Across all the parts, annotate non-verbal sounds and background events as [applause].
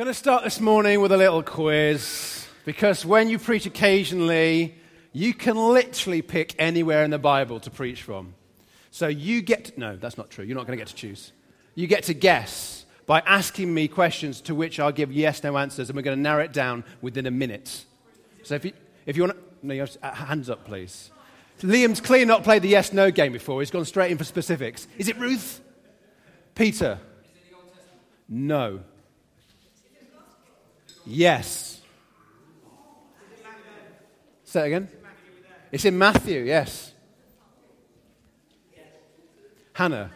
Going to start this morning with a little quiz because when you preach occasionally, you can literally pick anywhere in the Bible to preach from. So you get to, no, that's not true. You're not going to get to choose. You get to guess by asking me questions to which I'll give yes, no answers, and we're going to narrow it down within a minute. So if you, if you want to, no, you have to, uh, hands up, please. Liam's clearly not played the yes, no game before. He's gone straight in for specifics. Is it Ruth? Peter? No. Yes. Say it again. It's in Matthew, yes. Hannah?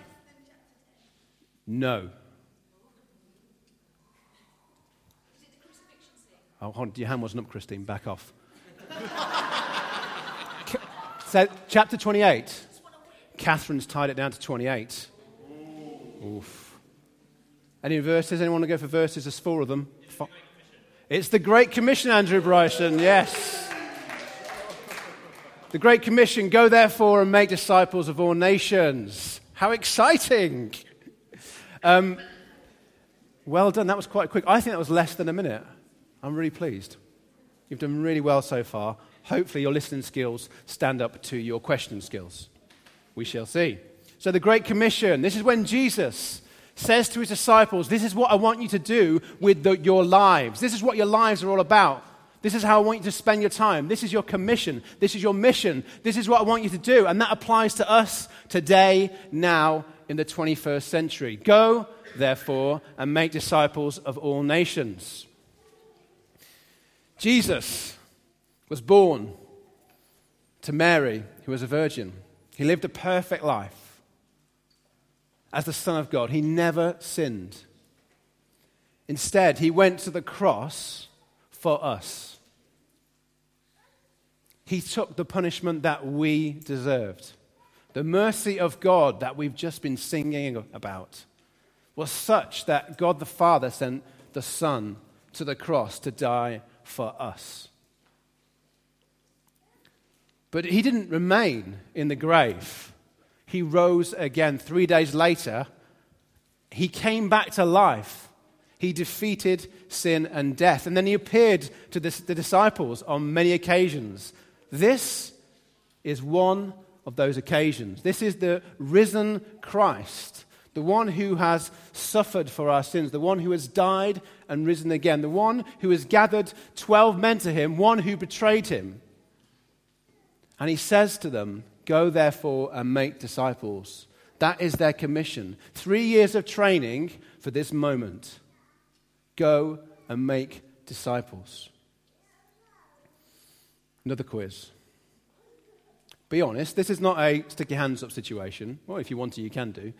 No. Oh, hold on. Your hand wasn't up, Christine. Back off. [laughs] so, chapter 28. Catherine's tied it down to 28. Oof. Any verses? Anyone want to go for verses? There's four of them. It's the Great Commission, Andrew Bryson, yes. The Great Commission go therefore and make disciples of all nations. How exciting! Um, well done, that was quite quick. I think that was less than a minute. I'm really pleased. You've done really well so far. Hopefully, your listening skills stand up to your question skills. We shall see. So, the Great Commission this is when Jesus says to his disciples, This is what I want you to do with the, your lives. This is what your lives are all about. This is how I want you to spend your time. This is your commission. This is your mission. This is what I want you to do. And that applies to us today, now, in the 21st century. Go, therefore, and make disciples of all nations. Jesus was born to Mary, who was a virgin. He lived a perfect life as the Son of God. He never sinned. Instead, he went to the cross for us. He took the punishment that we deserved. The mercy of God that we've just been singing about was such that God the Father sent the Son to the cross to die for us. But he didn't remain in the grave he rose again. Three days later, he came back to life. He defeated sin and death. And then he appeared to the, the disciples on many occasions. This is one of those occasions. This is the risen Christ, the one who has suffered for our sins, the one who has died and risen again, the one who has gathered 12 men to him, one who betrayed him. And he says to them, Go therefore and make disciples. That is their commission. Three years of training for this moment. Go and make disciples. Another quiz. Be honest, this is not a stick your hands up situation. Well, if you want to, you can do.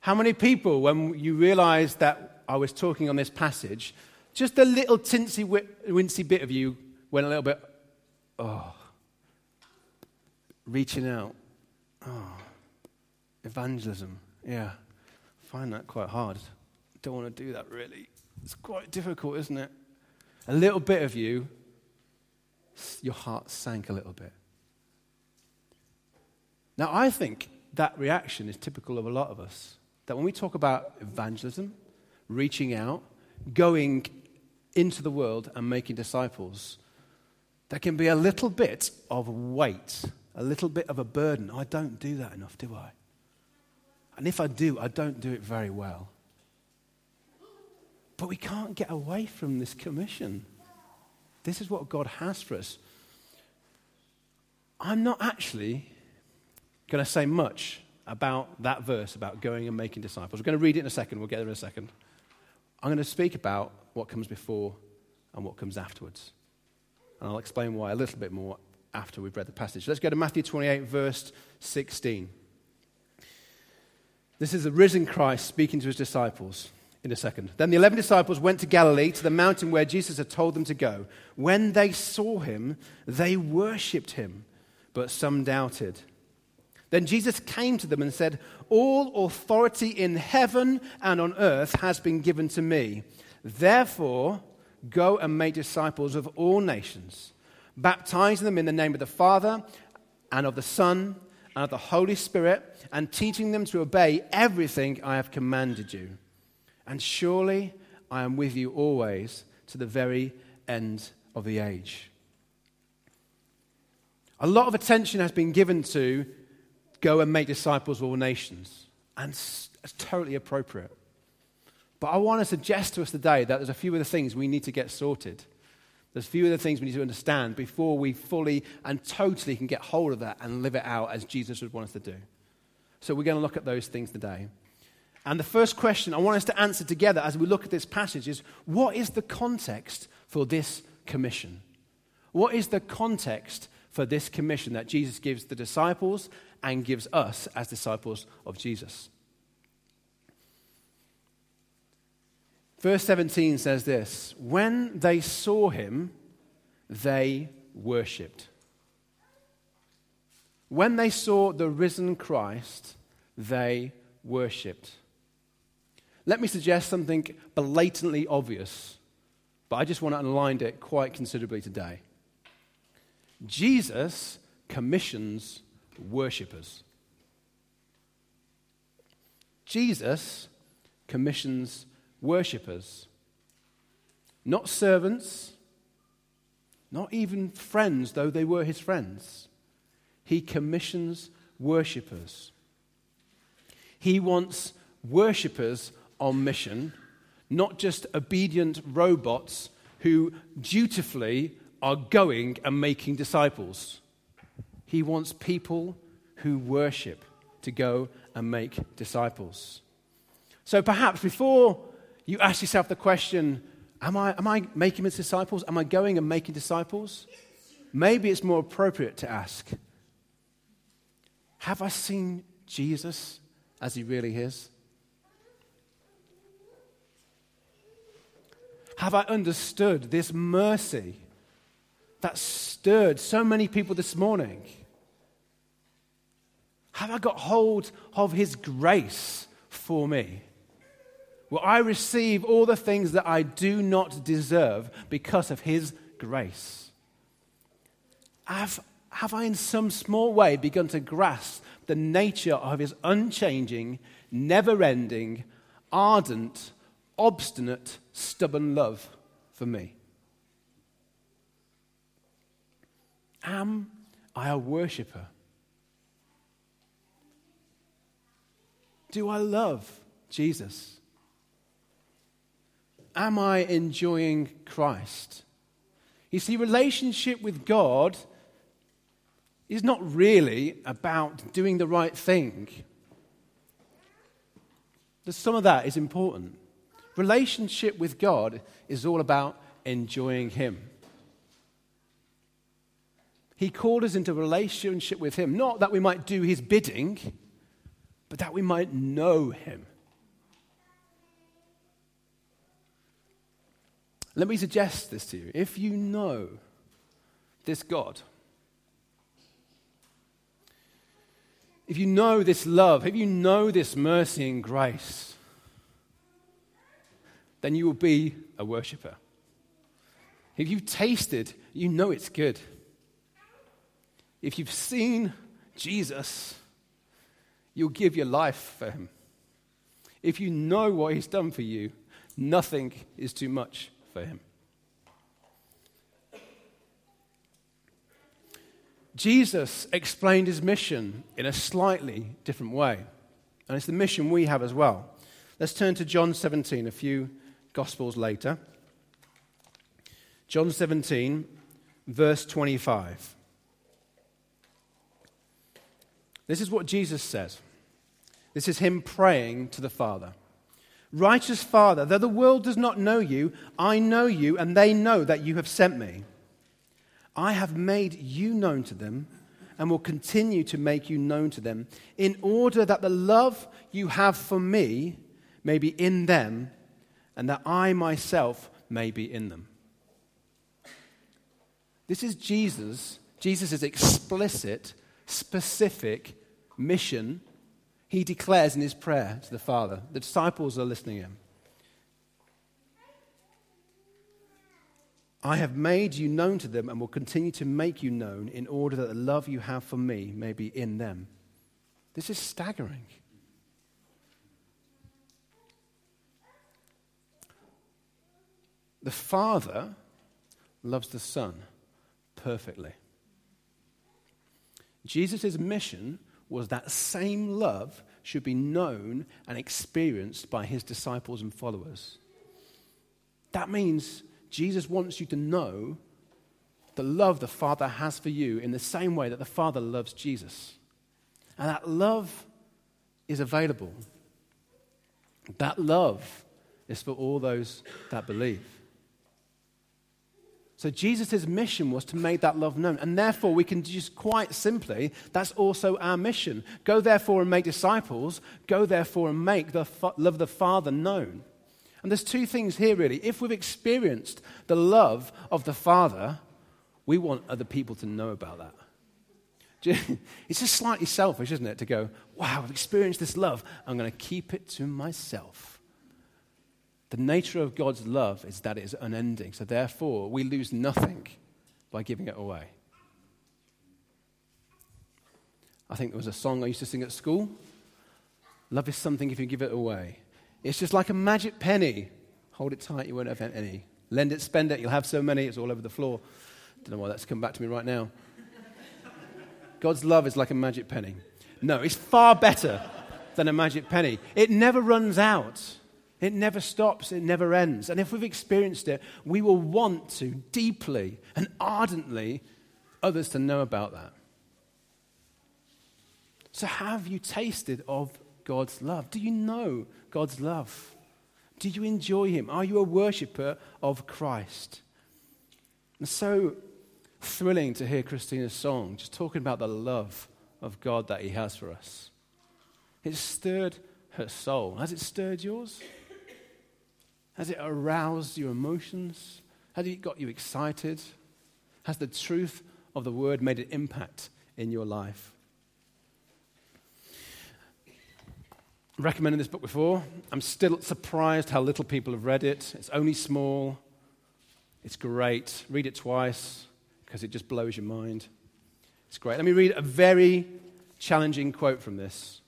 How many people, when you realized that I was talking on this passage, just a little tinsy, wincy bit of you went a little bit, oh, reaching out. Oh, evangelism. Yeah, I find that quite hard. Don't want to do that really. It's quite difficult, isn't it? A little bit of you, your heart sank a little bit. Now, I think that reaction is typical of a lot of us. That when we talk about evangelism, reaching out, going into the world and making disciples, there can be a little bit of weight a little bit of a burden. I don't do that enough, do I? And if I do, I don't do it very well. But we can't get away from this commission. This is what God has for us. I'm not actually going to say much about that verse about going and making disciples. We're going to read it in a second. We'll get there in a second. I'm going to speak about what comes before and what comes afterwards. And I'll explain why a little bit more after we've read the passage. Let's go to Matthew 28, verse 16. This is the risen Christ speaking to his disciples in a second. Then the eleven disciples went to Galilee, to the mountain where Jesus had told them to go. When they saw him, they worshipped him, but some doubted. Then Jesus came to them and said, All authority in heaven and on earth has been given to me. Therefore, go and make disciples of all nations baptizing them in the name of the Father and of the Son and of the Holy Spirit, and teaching them to obey everything I have commanded you. And surely I am with you always to the very end of the age. A lot of attention has been given to go and make disciples of all nations, and it's totally appropriate. But I want to suggest to us today that there's a few of the things we need to get sorted. There's a few other things we need to understand before we fully and totally can get hold of that and live it out as Jesus would want us to do. So we're going to look at those things today. And the first question I want us to answer together as we look at this passage is what is the context for this commission? What is the context for this commission that Jesus gives the disciples and gives us as disciples of Jesus? Verse 17 says this When they saw him, they worshipped. When they saw the risen Christ, they worshipped. Let me suggest something blatantly obvious, but I just want to underline it quite considerably today. Jesus commissions worshippers. Jesus commissions worshippers, not servants, not even friends, though they were his friends. He commissions worshippers. He wants worshippers on mission, not just obedient robots who dutifully are going and making disciples. He wants people who worship to go and make disciples. So perhaps before you ask yourself the question Am I, am I making disciples? Am I going and making disciples? Maybe it's more appropriate to ask Have I seen Jesus as he really is? Have I understood this mercy that stirred so many people this morning? Have I got hold of his grace for me? Will I receive all the things that I do not deserve because of His grace? Have, have I, in some small way, begun to grasp the nature of His unchanging, never ending, ardent, obstinate, stubborn love for me? Am I a worshiper? Do I love Jesus? Am I enjoying Christ? You see, relationship with God is not really about doing the right thing. Some of that is important. Relationship with God is all about enjoying Him. He called us into relationship with Him, not that we might do His bidding, but that we might know Him. Let me suggest this to you. If you know this God, if you know this love, if you know this mercy and grace, then you will be a worshiper. If you've tasted, you know it's good. If you've seen Jesus, you'll give your life for him. If you know what he's done for you, nothing is too much for him. Jesus explained his mission in a slightly different way. And it's the mission we have as well. Let's turn to John 17, a few Gospels later. John 17, verse 25. This is what Jesus says. This is him praying to the Father. Righteous Father, though the world does not know you, I know you, and they know that you have sent me. I have made you known to them and will continue to make you known to them, in order that the love you have for me may be in them, and that I myself may be in them. This is Jesus, Jesus' explicit, specific mission he declares in his prayer to the Father. The disciples are listening to him. I have made you known to them and will continue to make you known in order that the love you have for me may be in them. This is staggering. The Father loves the Son perfectly. Jesus' mission was that same love should be known and experienced by his disciples and followers. That means Jesus wants you to know the love the Father has for you in the same way that the Father loves Jesus. And that love is available. That love is for all those that believe. So Jesus' mission was to make that love known. And therefore, we can just quite simply, that's also our mission. Go therefore and make disciples. Go therefore and make the love of the Father known. And there's two things here, really. If we've experienced the love of the Father, we want other people to know about that. [laughs] It's just slightly selfish, isn't it, to go, wow, I've experienced this love. I'm going to keep it to myself. The nature of God's love is that it is unending. So therefore, we lose nothing by giving it away. I think there was a song I used to sing at school. Love is something if you give it away. It's just like a magic penny. Hold it tight, you won't have any. Lend it, spend it, you'll have so many, it's all over the floor. Don't know why that's come back to me right now. God's love is like a magic penny. No, it's far better than a magic penny. It never runs out, it never stops, it never ends. And if we've experienced it, we will want to deeply and ardently others to know about that. So, have you tasted of God's love? Do you know God's love? Do you enjoy Him? Are you a worshiper of Christ? So, thrilling to hear Christina's song, just talking about the love of God that He has for us. It stirred her soul. Has it stirred yours? Has it aroused your emotions? Has it got you excited? Has the truth of the word made an impact in your life? recommended this book before. I'm still surprised how little people have read it. It's only small. It's great. Read it twice because it just blows your mind. It's great. Let me read a very challenging quote from this.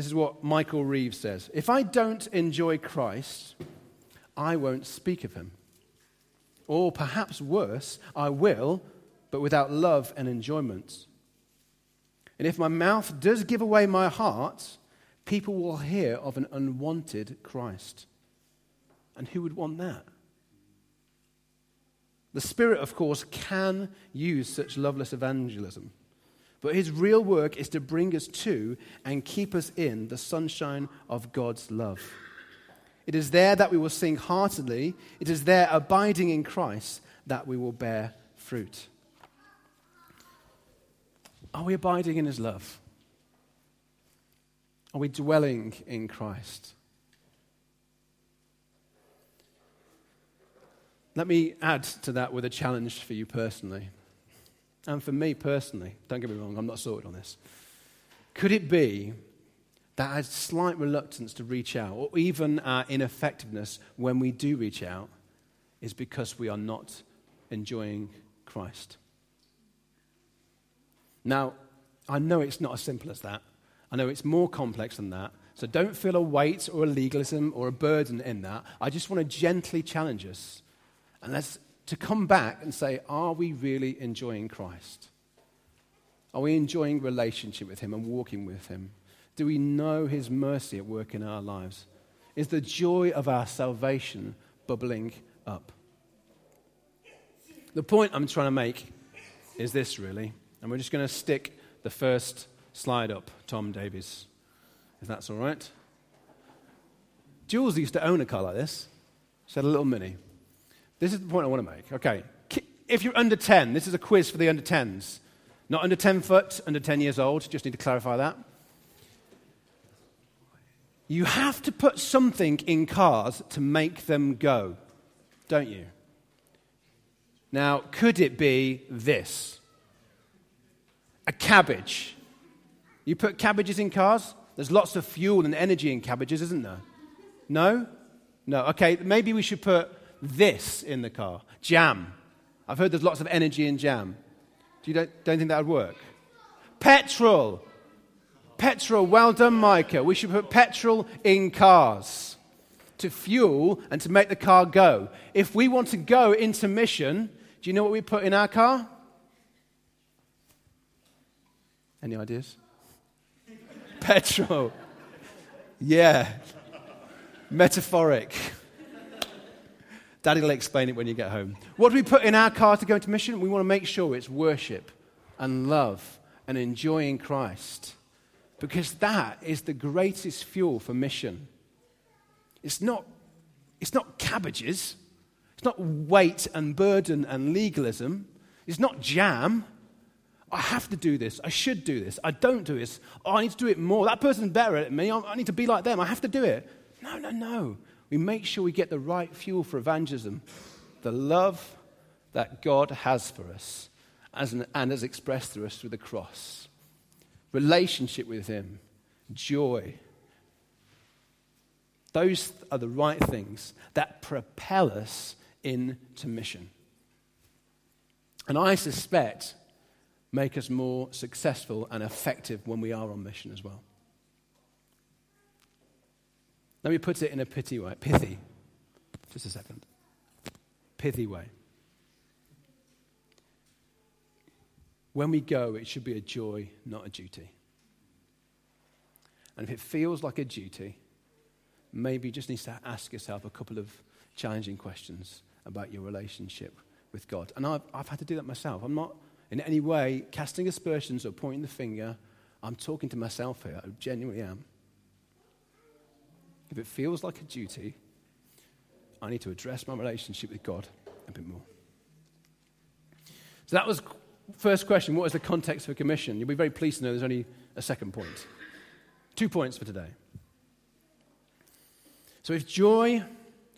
This is what Michael Reeves says If I don't enjoy Christ, I won't speak of him. Or perhaps worse, I will, but without love and enjoyment. And if my mouth does give away my heart, people will hear of an unwanted Christ. And who would want that? The Spirit, of course, can use such loveless evangelism. But his real work is to bring us to and keep us in the sunshine of God's love. It is there that we will sing heartily. It is there, abiding in Christ, that we will bear fruit. Are we abiding in his love? Are we dwelling in Christ? Let me add to that with a challenge for you personally. And for me personally, don't get me wrong, I'm not sorted on this. Could it be that our slight reluctance to reach out, or even our ineffectiveness when we do reach out, is because we are not enjoying Christ? Now, I know it's not as simple as that. I know it's more complex than that. So don't feel a weight or a legalism or a burden in that. I just want to gently challenge us and let's to come back and say, are we really enjoying Christ? Are we enjoying relationship with Him and walking with Him? Do we know His mercy at work in our lives? Is the joy of our salvation bubbling up? The point I'm trying to make is this, really. And we're just going to stick the first slide up, Tom Davies, if that's all right. Jules used to own a car like this. She had a little mini. This is the point I want to make. Okay. If you're under 10, this is a quiz for the under 10s. Not under 10 foot, under 10 years old. Just need to clarify that. You have to put something in cars to make them go, don't you? Now, could it be this? A cabbage. You put cabbages in cars? There's lots of fuel and energy in cabbages, isn't there? No? No. Okay, maybe we should put this in the car jam. I've heard there's lots of energy in jam. Do you don't, don't think that would work? Petrol. Petrol. Well done, Micah. We should put petrol in cars. to fuel and to make the car go. If we want to go into mission, do you know what we put in our car? Any ideas? Petrol. [laughs] Yeah. Metaphoric. Daddy will explain it when you get home. What do we put in our car to go into mission? We want to make sure it's worship and love and enjoying Christ. Because that is the greatest fuel for mission. It's not, it's not cabbages. It's not weight and burden and legalism. It's not jam. I have to do this. I should do this. I don't do this. Oh, I need to do it more. That person's better at me. I need to be like them. I have to do it. No, no, no we make sure we get the right fuel for evangelism the love that God has for us as an, and has expressed through us through the cross. Relationship with Him, joy. Those are the right things that propel us into mission. And I suspect make us more successful and effective when we are on mission as well. Let me put it in a pithy way. Pithy. Just a second. Pithy way. When we go, it should be a joy, not a duty. And if it feels like a duty, maybe you just need to ask yourself a couple of challenging questions about your relationship with God. And I've, I've had to do that myself. I'm not in any way casting aspersions or pointing the finger. I'm talking to myself here. I genuinely am. If it feels like a duty, I need to address my relationship with God a bit more. So that was first question. What is the context for commission? You'll be very pleased to know there's only a second point. Two points for today. So if joy,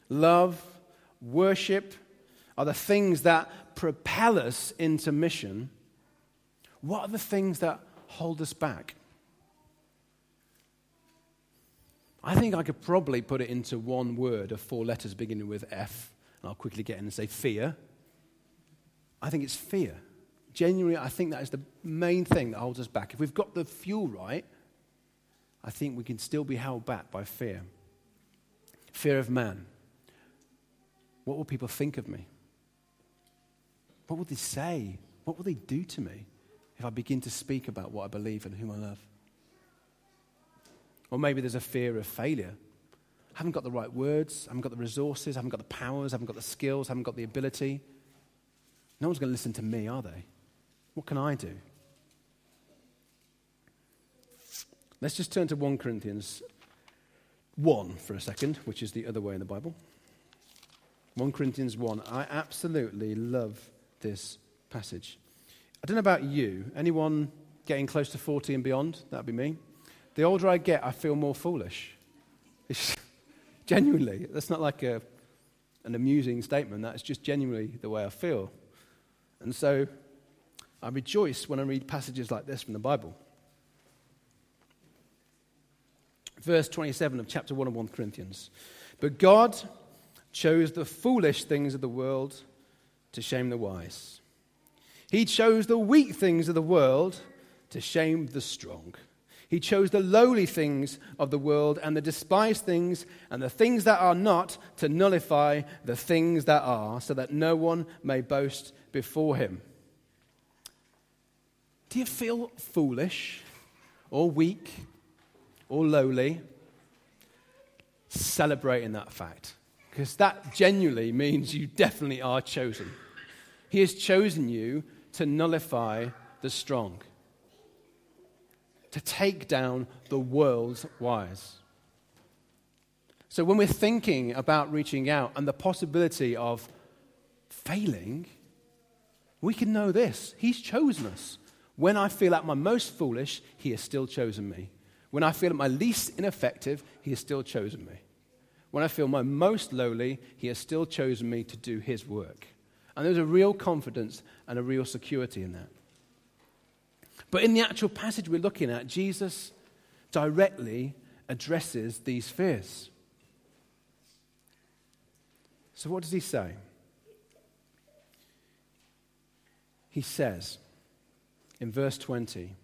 love, worship are the things that propel us into mission, what are the things that hold us back? I think I could probably put it into one word of four letters beginning with F, and I'll quickly get in and say fear. I think it's fear. Genuinely, I think that is the main thing that holds us back. If we've got the fuel right, I think we can still be held back by fear. Fear of man. What will people think of me? What will they say? What will they do to me if I begin to speak about what I believe and whom I love? Or maybe there's a fear of failure. I haven't got the right words, I haven't got the resources, I haven't got the powers, I haven't got the skills, I haven't got the ability. No one's going to listen to me, are they? What can I do? Let's just turn to 1 Corinthians 1 for a second, which is the other way in the Bible. 1 Corinthians 1. I absolutely love this passage. I don't know about you. Anyone getting close to 40 and beyond? That'd be me. The older I get, I feel more foolish. It's [laughs] genuinely, that's not like a, an amusing statement. That's just genuinely the way I feel. And so I rejoice when I read passages like this from the Bible. Verse 27 of chapter 1 of 1 Corinthians. But God chose the foolish things of the world to shame the wise. He chose the weak things of the world to shame the strong. He chose the lowly things of the world and the despised things and the things that are not to nullify the things that are, so that no one may boast before him. Do you feel foolish or weak or lowly? Celebrating that fact, because that genuinely means you definitely are chosen. He has chosen you to nullify the strong to take down the world's wise. So when we're thinking about reaching out and the possibility of failing, we can know this He's chosen us. When I feel at my most foolish, He has still chosen me. When I feel at my least ineffective, He has still chosen me. When I feel my most lowly, He has still chosen me to do His work. And there's a real confidence and a real security in that. But in the actual passage we're looking at, Jesus directly addresses these fears. So, what does he say? He says in verse 20,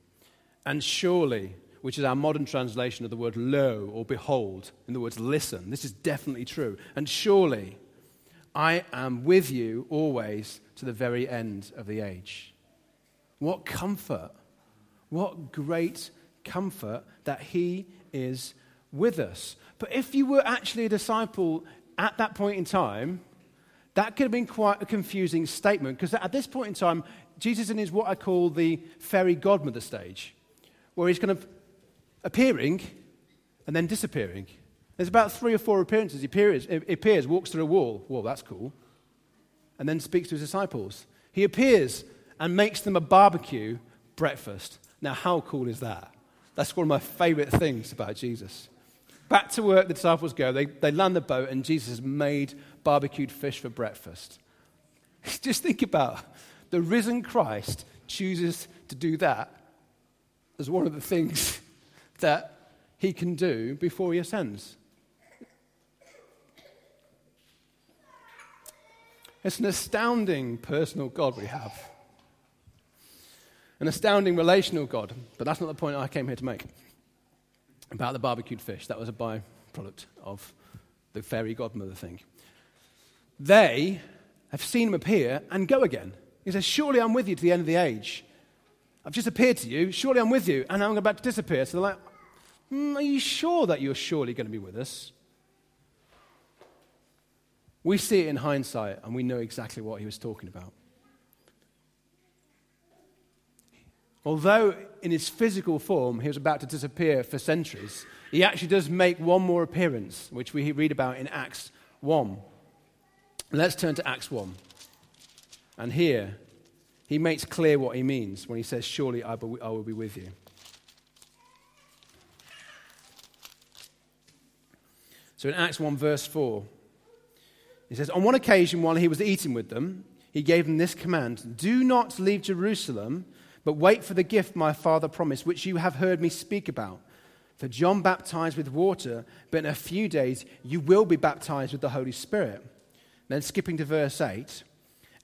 And surely which is our modern translation of the word lo or behold, in the words listen. This is definitely true. And surely I am with you always to the very end of the age. What comfort! What great comfort that He is with us. But if you were actually a disciple at that point in time, that could have been quite a confusing statement because at this point in time, Jesus is in what I call the fairy godmother stage, where he's kind of appearing and then disappearing. There's about three or four appearances. He appears, appears, walks through a wall. Well, that's cool. And then speaks to his disciples. He appears and makes them a barbecue breakfast. Now, how cool is that? That's one of my favorite things about Jesus. Back to work, the disciples go. They, they land the boat, and Jesus has made barbecued fish for breakfast. [laughs] Just think about the risen Christ chooses to do that as one of the things [laughs] that he can do before he ascends. It's an astounding personal God we have. An astounding relational God. But that's not the point I came here to make about the barbecued fish. That was a byproduct of the fairy godmother thing. They have seen him appear and go again. He says, Surely I'm with you to the end of the age. I've just appeared to you. Surely I'm with you. And I'm about to disappear. So they're like, mm, Are you sure that you're surely going to be with us? We see it in hindsight and we know exactly what he was talking about. Although in his physical form he was about to disappear for centuries, he actually does make one more appearance, which we read about in Acts 1. Let's turn to Acts 1. And here, he makes clear what he means when he says, Surely I will be with you. So in Acts 1, verse 4, he says, On one occasion, while he was eating with them, he gave them this command Do not leave Jerusalem but wait for the gift my Father promised, which you have heard me speak about. For John baptized with water, but in a few days you will be baptized with the Holy Spirit. Then skipping to verse 8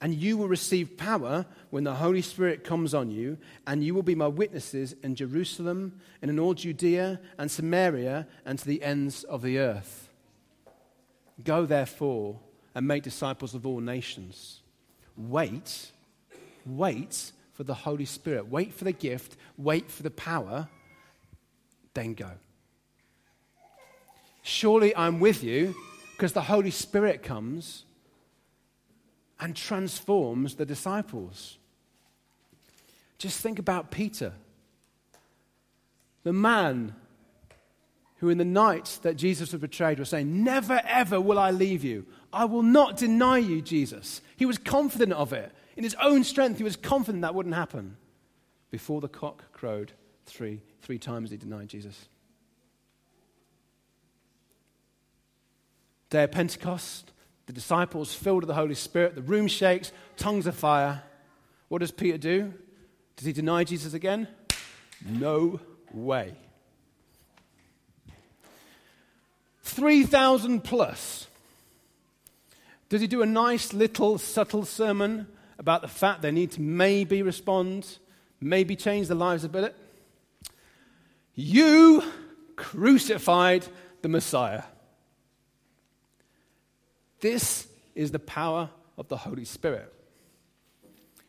and you will receive power when the Holy Spirit comes on you, and you will be my witnesses in Jerusalem and in all Judea and Samaria and to the ends of the earth. Go therefore and make disciples of all nations. Wait, wait for the Holy Spirit. Wait for the gift, wait for the power, then go. Surely I'm with you because the Holy Spirit comes and transforms the disciples. Just think about Peter, the man who, in the night that Jesus was betrayed, was saying, Never ever will I leave you. I will not deny you, Jesus. He was confident of it. In his own strength, he was confident that wouldn't happen. Before the cock crowed three, three times, he denied Jesus. Day of Pentecost, the disciples filled with the Holy Spirit, the room shakes, tongues of fire. What does Peter do? Does he deny Jesus again? No way. 3,000 plus. Does he do a nice little subtle sermon about the fact they need to maybe respond, maybe change their lives a bit. You crucified the Messiah. This is the power of the Holy Spirit.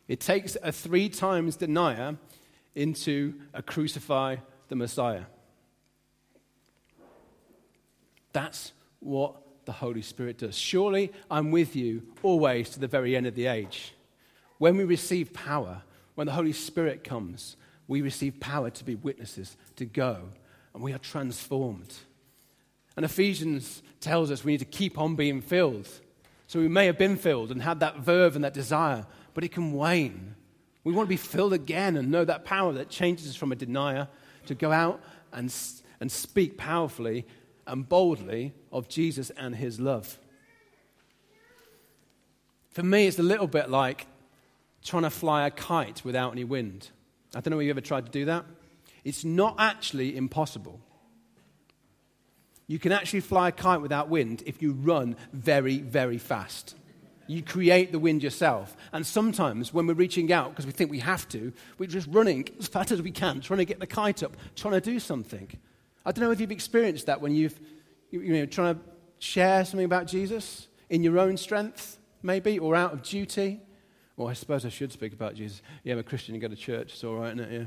It takes a three times denier into a crucify the Messiah. That's what the Holy Spirit does. Surely I'm with you always to the very end of the age. When we receive power, when the Holy Spirit comes, we receive power to be witnesses, to go, and we are transformed. And Ephesians tells us we need to keep on being filled. So we may have been filled and had that verve and that desire, but it can wane. We want to be filled again and know that power that changes us from a denier to go out and, and speak powerfully and boldly of Jesus and his love. For me, it's a little bit like trying to fly a kite without any wind. I don't know if you ever tried to do that. It's not actually impossible. You can actually fly a kite without wind if you run very, very fast. You create the wind yourself. And sometimes when we're reaching out because we think we have to, we're just running [laughs] as fast as we can, trying to get the kite up, trying to do something. I don't know if you've experienced that when you've, you, know, trying to share something about Jesus in your own strength, maybe, or out of duty. Well, I suppose I should speak about Jesus. Yeah, I'm a Christian and go to church. It's all right, isn't it? Yeah.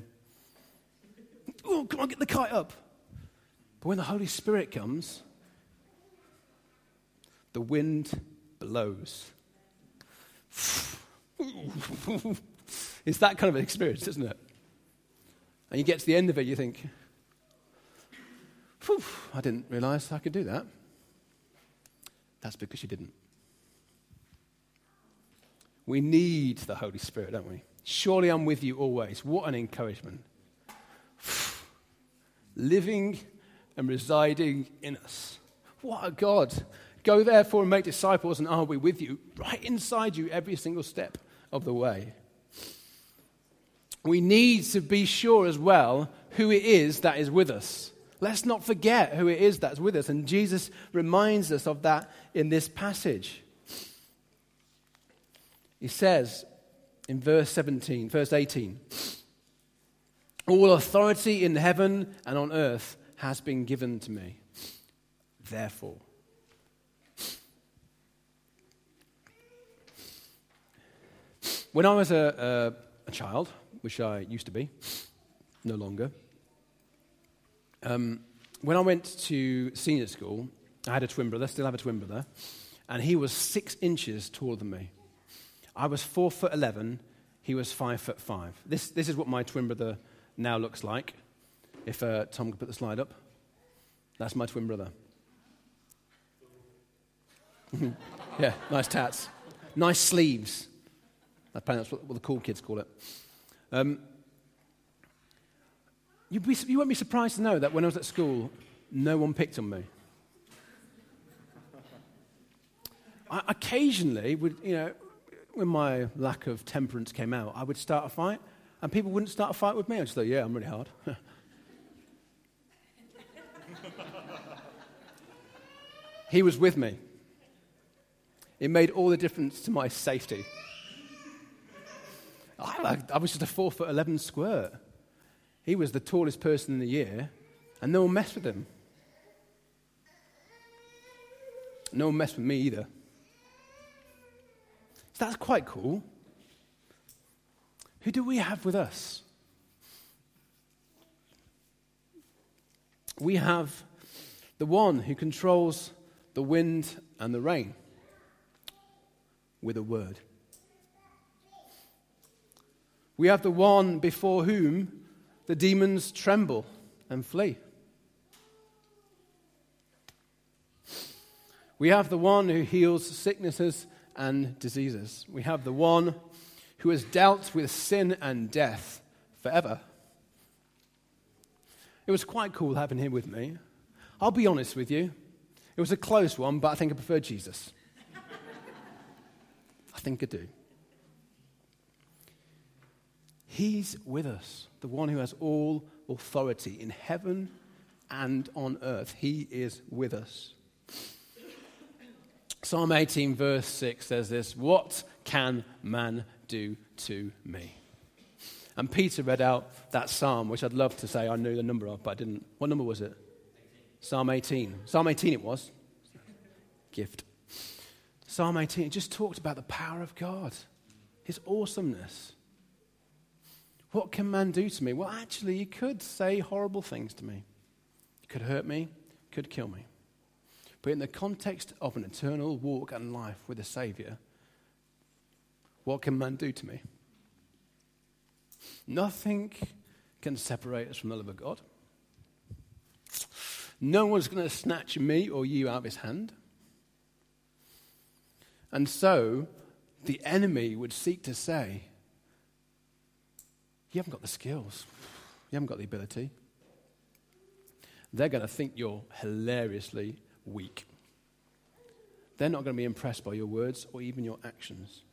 Oh, come on, get the kite up. But when the Holy Spirit comes, the wind blows. it's that kind of an experience, isn't it? And you get to the end of it, you think, I didn't realize I could do that. That's because you didn't. We need the Holy Spirit, don't we? Surely I'm with you always. What an encouragement. [sighs] Living and residing in us. What a God. Go therefore and make disciples, and I'll be with you, right inside you, every single step of the way. We need to be sure as well who it is that is with us. Let's not forget who it is that's with us. And Jesus reminds us of that in this passage. He says in verse 17, verse 18, All authority in heaven and on earth has been given to me. Therefore, when I was a, a, a, child, which I used to be, no longer, um, when I went to senior school, I had a twin brother, still have a twin brother, and he was six inches taller than me. I was four foot eleven, he was five foot five. This, this is what my twin brother now looks like. If uh, Tom could put the slide up. That's my twin brother. [laughs] yeah, nice tats. Nice sleeves. Apparently, that's what, what the cool kids call it. Um, you'd be, you won't be surprised to know that when I was at school, no one picked on me. I, occasionally, would, you know, when my lack of temperance came out, I would start a fight, and people wouldn't start a fight with me. I'd just go, yeah, I'm really hard. [laughs] he was with me. It made all the difference to my safety. I, I was just a four foot 11 squirt. He was the tallest person in the year, and no one messed with him. No one messed with me either. That's quite cool. Who do we have with us? We have the one who controls the wind and the rain with a word. We have the one before whom the demons tremble and flee. We have the one who heals sicknesses and diseases. We have the one who has dealt with sin and death forever. It was quite cool having him with me. I'll be honest with you. It was a close one, but I think I prefer Jesus. [laughs] I think I do. He's with us, the one who has all authority in heaven and on earth. He is with us. Psalm 18, verse 6 says this What can man do to me? And Peter read out that psalm, which I'd love to say I knew the number of, but I didn't. What number was it? 18. Psalm 18. Psalm 18 it was. Gift. Psalm 18, it just talked about the power of God, his awesomeness. What can man do to me? Well, actually, he could say horrible things to me. He could hurt me, could kill me. But in the context of an eternal walk and life with a Savior, what can man do to me? Nothing can separate us from the love of God. No one's going to snatch me or you out of his hand. And so, the enemy would seek to say, you haven't got the skills. You haven't got the ability. They're going to think you're hilariously weak. They're not going to be impressed by your words or even your actions.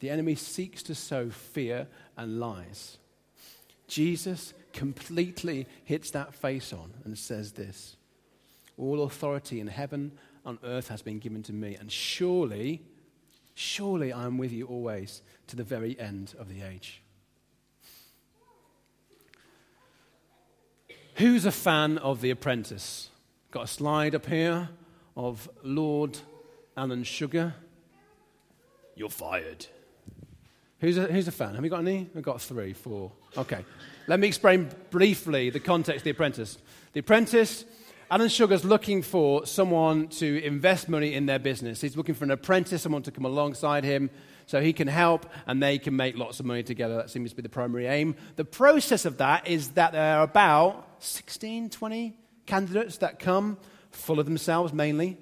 The enemy seeks to sow fear and lies. Jesus completely hits that face on and says this All authority in heaven and earth has been given to me, and surely Surely I am with you always to the very end of the age. Who's a fan of The Apprentice? Got a slide up here of Lord Alan Sugar. You're fired. Who's a, who's a fan? Have you got any? I've got three, four. Okay. Let me explain briefly the context of The Apprentice. The Apprentice, Alan Sugar's looking for someone to invest money in their business. He's looking for an apprentice, someone to come alongside him so he can help and they can make lots of money together. That seems to be the primary aim. The process of that is that there are about 16, 20 candidates that come, full of themselves mainly.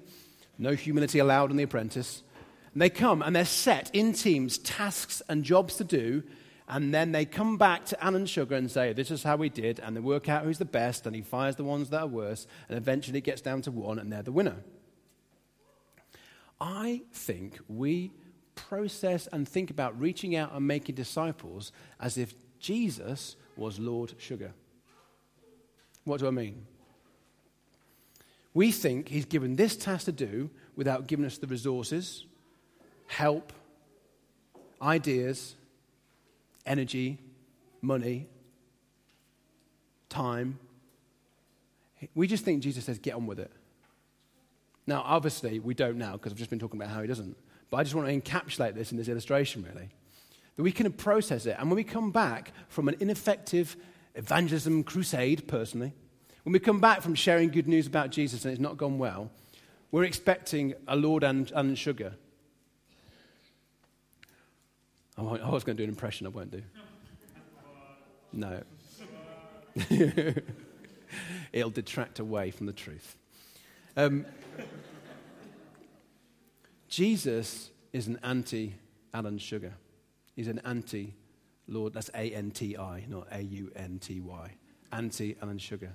No humility allowed in The Apprentice. And they come and they're set in teams, tasks and jobs to do, and then they come back to Alan Sugar and say, This is how we did, and they work out who's the best, and he fires the ones that are worse, and eventually it gets down to one, and they're the winner. I think we process and think about reaching out and making disciples as if Jesus was Lord Sugar. What do I mean? We think he's given this task to do without giving us the resources, help, ideas, energy, money, time. We just think Jesus says, get on with it. Now, obviously, we don't now because I've just been talking about how he doesn't. But I just want to encapsulate this in this illustration, really. That we can process it. And when we come back from an ineffective evangelism crusade, personally, when we come back from sharing good news about Jesus and it's not gone well, we're expecting a Lord and, and sugar. I was going to do an impression, I won't do. No. [laughs] It'll detract away from the truth. Um, Jesus is an anti Alan Sugar. He's an anti Lord. That's A N T I, not A U N T Y. Anti Alan Sugar.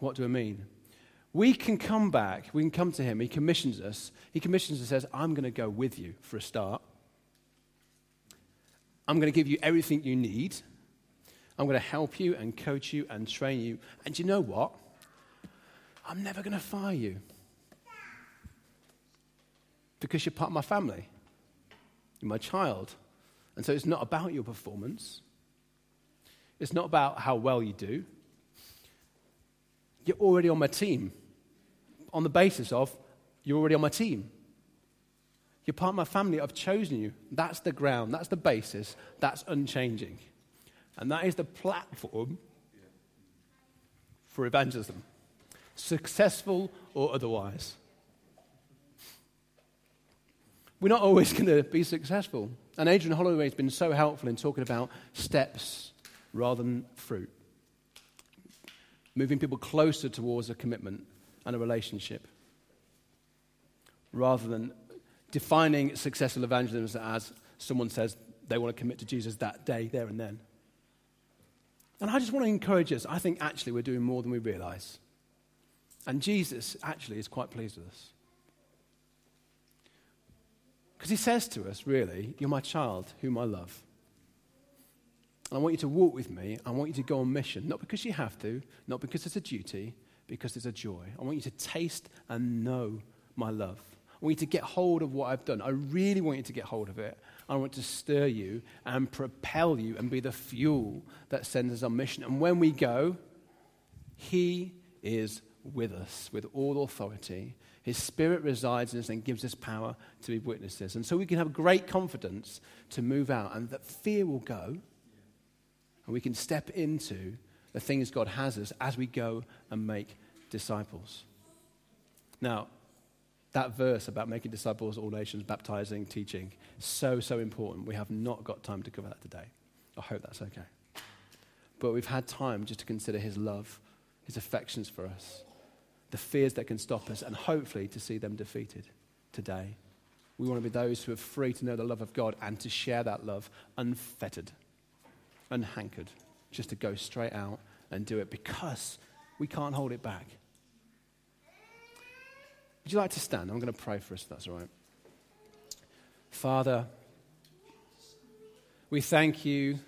What do I mean? We can come back, we can come to him. He commissions us. He commissions and says, I'm going to go with you for a start. I'm going to give you everything you need. I'm going to help you and coach you and train you. And you know what? I'm never going to fire you because you're part of my family. You're my child. And so it's not about your performance, it's not about how well you do. You're already on my team on the basis of you're already on my team. You're part of my family. I've chosen you. That's the ground. That's the basis. That's unchanging. And that is the platform for evangelism, successful or otherwise. We're not always [laughs] going to be successful. And Adrian Holloway has been so helpful in talking about steps rather than fruit, moving people closer towards a commitment and a relationship rather than defining successful evangelism as someone says they want to commit to Jesus that day, there and then. And I just want to encourage us. I think actually we're doing more than we realize. And Jesus actually is quite pleased with us. Because he says to us, really, you're my child, whom I love. I want you to walk with me. I want you to go on mission, not because you have to, not because it's a duty, because it's a joy. I want you to taste and know my love. I want you to get hold of what I've done. I really want you to get hold of it. I want to stir you and propel you and be the fuel that sends us on mission. And when we go, He is with us with all authority. His Spirit resides in us and gives us power to be witnesses. And so we can have great confidence to move out, and that fear will go, and we can step into the things God has us as we go and make disciples. Now, that verse about making disciples, all nations, baptizing, teaching, so, so important. We have not got time to cover that today. I hope that's okay. But we've had time just to consider his love, his affections for us, the fears that can stop us, and hopefully to see them defeated today. We want to be those who are free to know the love of God and to share that love unfettered, unhankered, just to go straight out and do it because we can't hold it back. Would you like to stand? I'm going to pray for us that's all right. Father, we thank you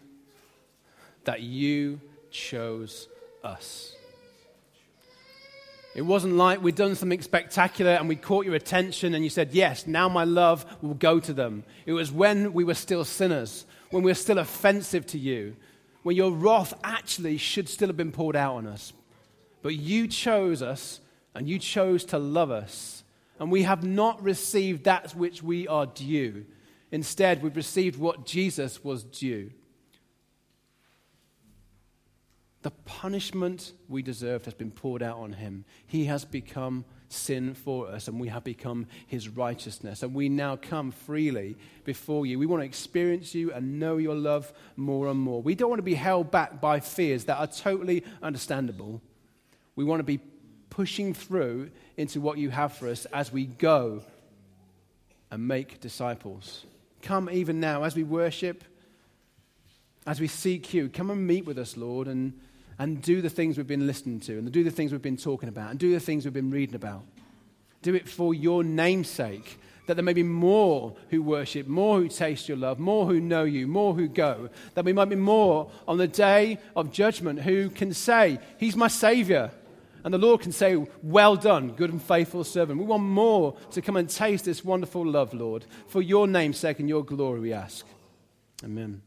that you chose us. It wasn't like we'd done something spectacular and we caught your attention and you said, Yes, now my love will go to them. It was when we were still sinners, when we're still offensive to you, when your wrath actually should still have been poured out on us. But you chose us and you chose to love us. And we have not received that which we are due. Instead, we've received what Jesus was due. The punishment we deserved has been poured out on him. He has become sin for us, and we have become his righteousness. And we now come freely before you. We want to experience you and know your love more and more. We don't want to be held back by fears that are totally understandable. We want to be pushing through into what you have for us as we go and make disciples. Come even now as we worship, as we seek you. Come and meet with us, Lord, and and do the things we've been listening to and do the things we've been talking about and do the things we've been reading about. Do it for your namesake, that there may be more who worship, more who taste your love, more who know you, more who go, that we might be more on the day of judgment who can say, He's my Savior. And the Lord can say, Well done, good and faithful servant. We want more to come and taste this wonderful love, Lord. For your name's sake and your glory, we ask. Amen.